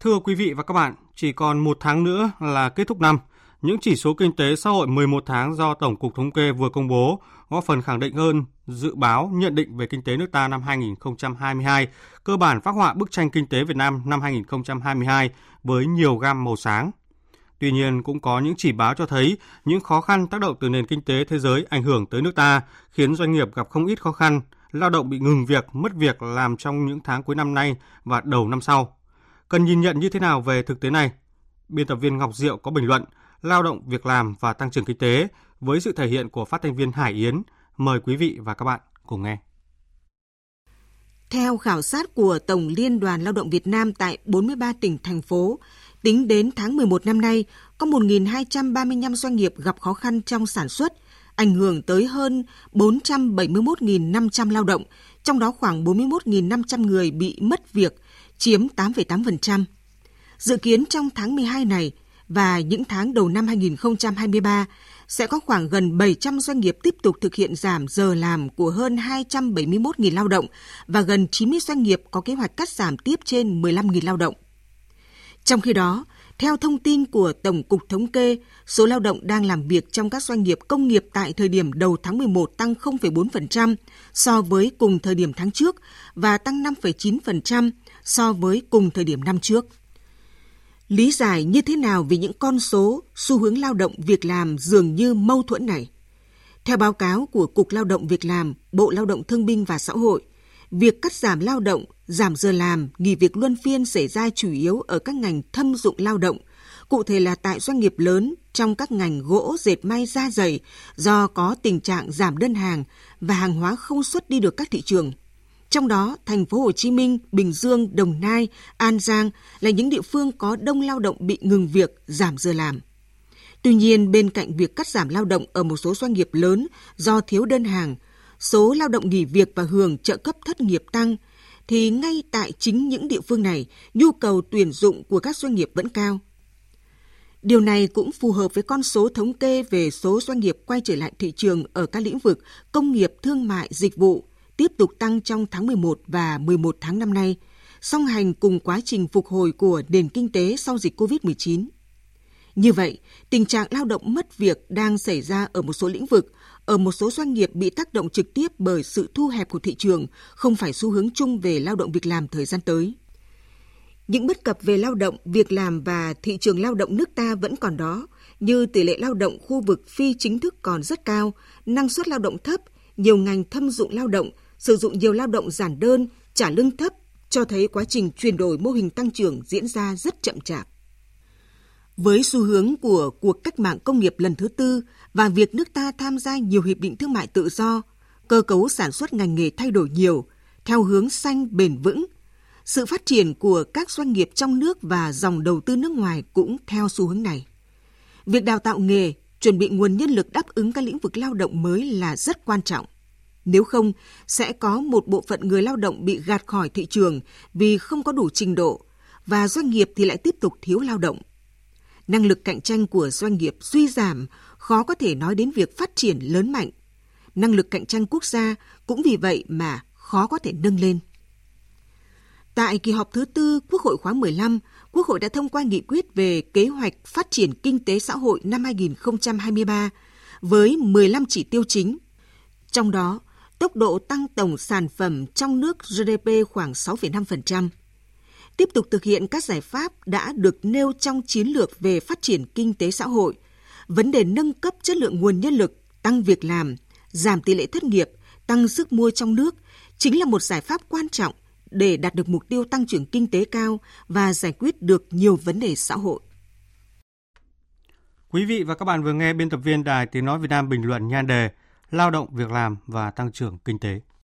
Thưa quý vị và các bạn, chỉ còn một tháng nữa là kết thúc năm. Những chỉ số kinh tế xã hội 11 tháng do Tổng cục Thống kê vừa công bố góp phần khẳng định hơn dự báo nhận định về kinh tế nước ta năm 2022, cơ bản phát họa bức tranh kinh tế Việt Nam năm 2022 với nhiều gam màu sáng. Tuy nhiên cũng có những chỉ báo cho thấy những khó khăn tác động từ nền kinh tế thế giới ảnh hưởng tới nước ta, khiến doanh nghiệp gặp không ít khó khăn, lao động bị ngừng việc, mất việc làm trong những tháng cuối năm nay và đầu năm sau. Cần nhìn nhận như thế nào về thực tế này? Biên tập viên Ngọc Diệu có bình luận lao động, việc làm và tăng trưởng kinh tế với sự thể hiện của phát thanh viên Hải Yến. Mời quý vị và các bạn cùng nghe. Theo khảo sát của Tổng Liên đoàn Lao động Việt Nam tại 43 tỉnh, thành phố, tính đến tháng 11 năm nay, có 1.235 doanh nghiệp gặp khó khăn trong sản xuất, ảnh hưởng tới hơn 471.500 lao động, trong đó khoảng 41.500 người bị mất việc, chiếm 8,8%. Dự kiến trong tháng 12 này và những tháng đầu năm 2023 sẽ có khoảng gần 700 doanh nghiệp tiếp tục thực hiện giảm giờ làm của hơn 271.000 lao động và gần 90 doanh nghiệp có kế hoạch cắt giảm tiếp trên 15.000 lao động. Trong khi đó, theo thông tin của Tổng cục Thống kê, số lao động đang làm việc trong các doanh nghiệp công nghiệp tại thời điểm đầu tháng 11 tăng 0,4% so với cùng thời điểm tháng trước và tăng 5,9% so với cùng thời điểm năm trước. Lý giải như thế nào về những con số, xu hướng lao động việc làm dường như mâu thuẫn này? Theo báo cáo của Cục Lao động Việc làm, Bộ Lao động Thương binh và Xã hội, việc cắt giảm lao động, giảm giờ làm, nghỉ việc luân phiên xảy ra chủ yếu ở các ngành thâm dụng lao động, cụ thể là tại doanh nghiệp lớn trong các ngành gỗ, dệt may, da dày do có tình trạng giảm đơn hàng và hàng hóa không xuất đi được các thị trường. Trong đó, thành phố Hồ Chí Minh, Bình Dương, Đồng Nai, An Giang là những địa phương có đông lao động bị ngừng việc, giảm giờ làm. Tuy nhiên, bên cạnh việc cắt giảm lao động ở một số doanh nghiệp lớn do thiếu đơn hàng, số lao động nghỉ việc và hưởng trợ cấp thất nghiệp tăng, thì ngay tại chính những địa phương này, nhu cầu tuyển dụng của các doanh nghiệp vẫn cao. Điều này cũng phù hợp với con số thống kê về số doanh nghiệp quay trở lại thị trường ở các lĩnh vực công nghiệp, thương mại, dịch vụ, tiếp tục tăng trong tháng 11 và 11 tháng năm nay, song hành cùng quá trình phục hồi của nền kinh tế sau dịch COVID-19. Như vậy, tình trạng lao động mất việc đang xảy ra ở một số lĩnh vực, ở một số doanh nghiệp bị tác động trực tiếp bởi sự thu hẹp của thị trường, không phải xu hướng chung về lao động việc làm thời gian tới. Những bất cập về lao động, việc làm và thị trường lao động nước ta vẫn còn đó, như tỷ lệ lao động khu vực phi chính thức còn rất cao, năng suất lao động thấp, nhiều ngành thâm dụng lao động sử dụng nhiều lao động giản đơn, trả lương thấp cho thấy quá trình chuyển đổi mô hình tăng trưởng diễn ra rất chậm chạp. Với xu hướng của cuộc cách mạng công nghiệp lần thứ tư và việc nước ta tham gia nhiều hiệp định thương mại tự do, cơ cấu sản xuất ngành nghề thay đổi nhiều, theo hướng xanh bền vững, sự phát triển của các doanh nghiệp trong nước và dòng đầu tư nước ngoài cũng theo xu hướng này. Việc đào tạo nghề, chuẩn bị nguồn nhân lực đáp ứng các lĩnh vực lao động mới là rất quan trọng. Nếu không, sẽ có một bộ phận người lao động bị gạt khỏi thị trường vì không có đủ trình độ và doanh nghiệp thì lại tiếp tục thiếu lao động. Năng lực cạnh tranh của doanh nghiệp suy giảm, khó có thể nói đến việc phát triển lớn mạnh. Năng lực cạnh tranh quốc gia cũng vì vậy mà khó có thể nâng lên. Tại kỳ họp thứ tư Quốc hội khóa 15, Quốc hội đã thông qua nghị quyết về kế hoạch phát triển kinh tế xã hội năm 2023 với 15 chỉ tiêu chính. Trong đó, tốc độ tăng tổng sản phẩm trong nước GDP khoảng 6,5%. Tiếp tục thực hiện các giải pháp đã được nêu trong chiến lược về phát triển kinh tế xã hội, vấn đề nâng cấp chất lượng nguồn nhân lực, tăng việc làm, giảm tỷ lệ thất nghiệp, tăng sức mua trong nước chính là một giải pháp quan trọng để đạt được mục tiêu tăng trưởng kinh tế cao và giải quyết được nhiều vấn đề xã hội. Quý vị và các bạn vừa nghe biên tập viên Đài Tiếng Nói Việt Nam bình luận nhan đề lao động, việc làm và tăng trưởng kinh tế.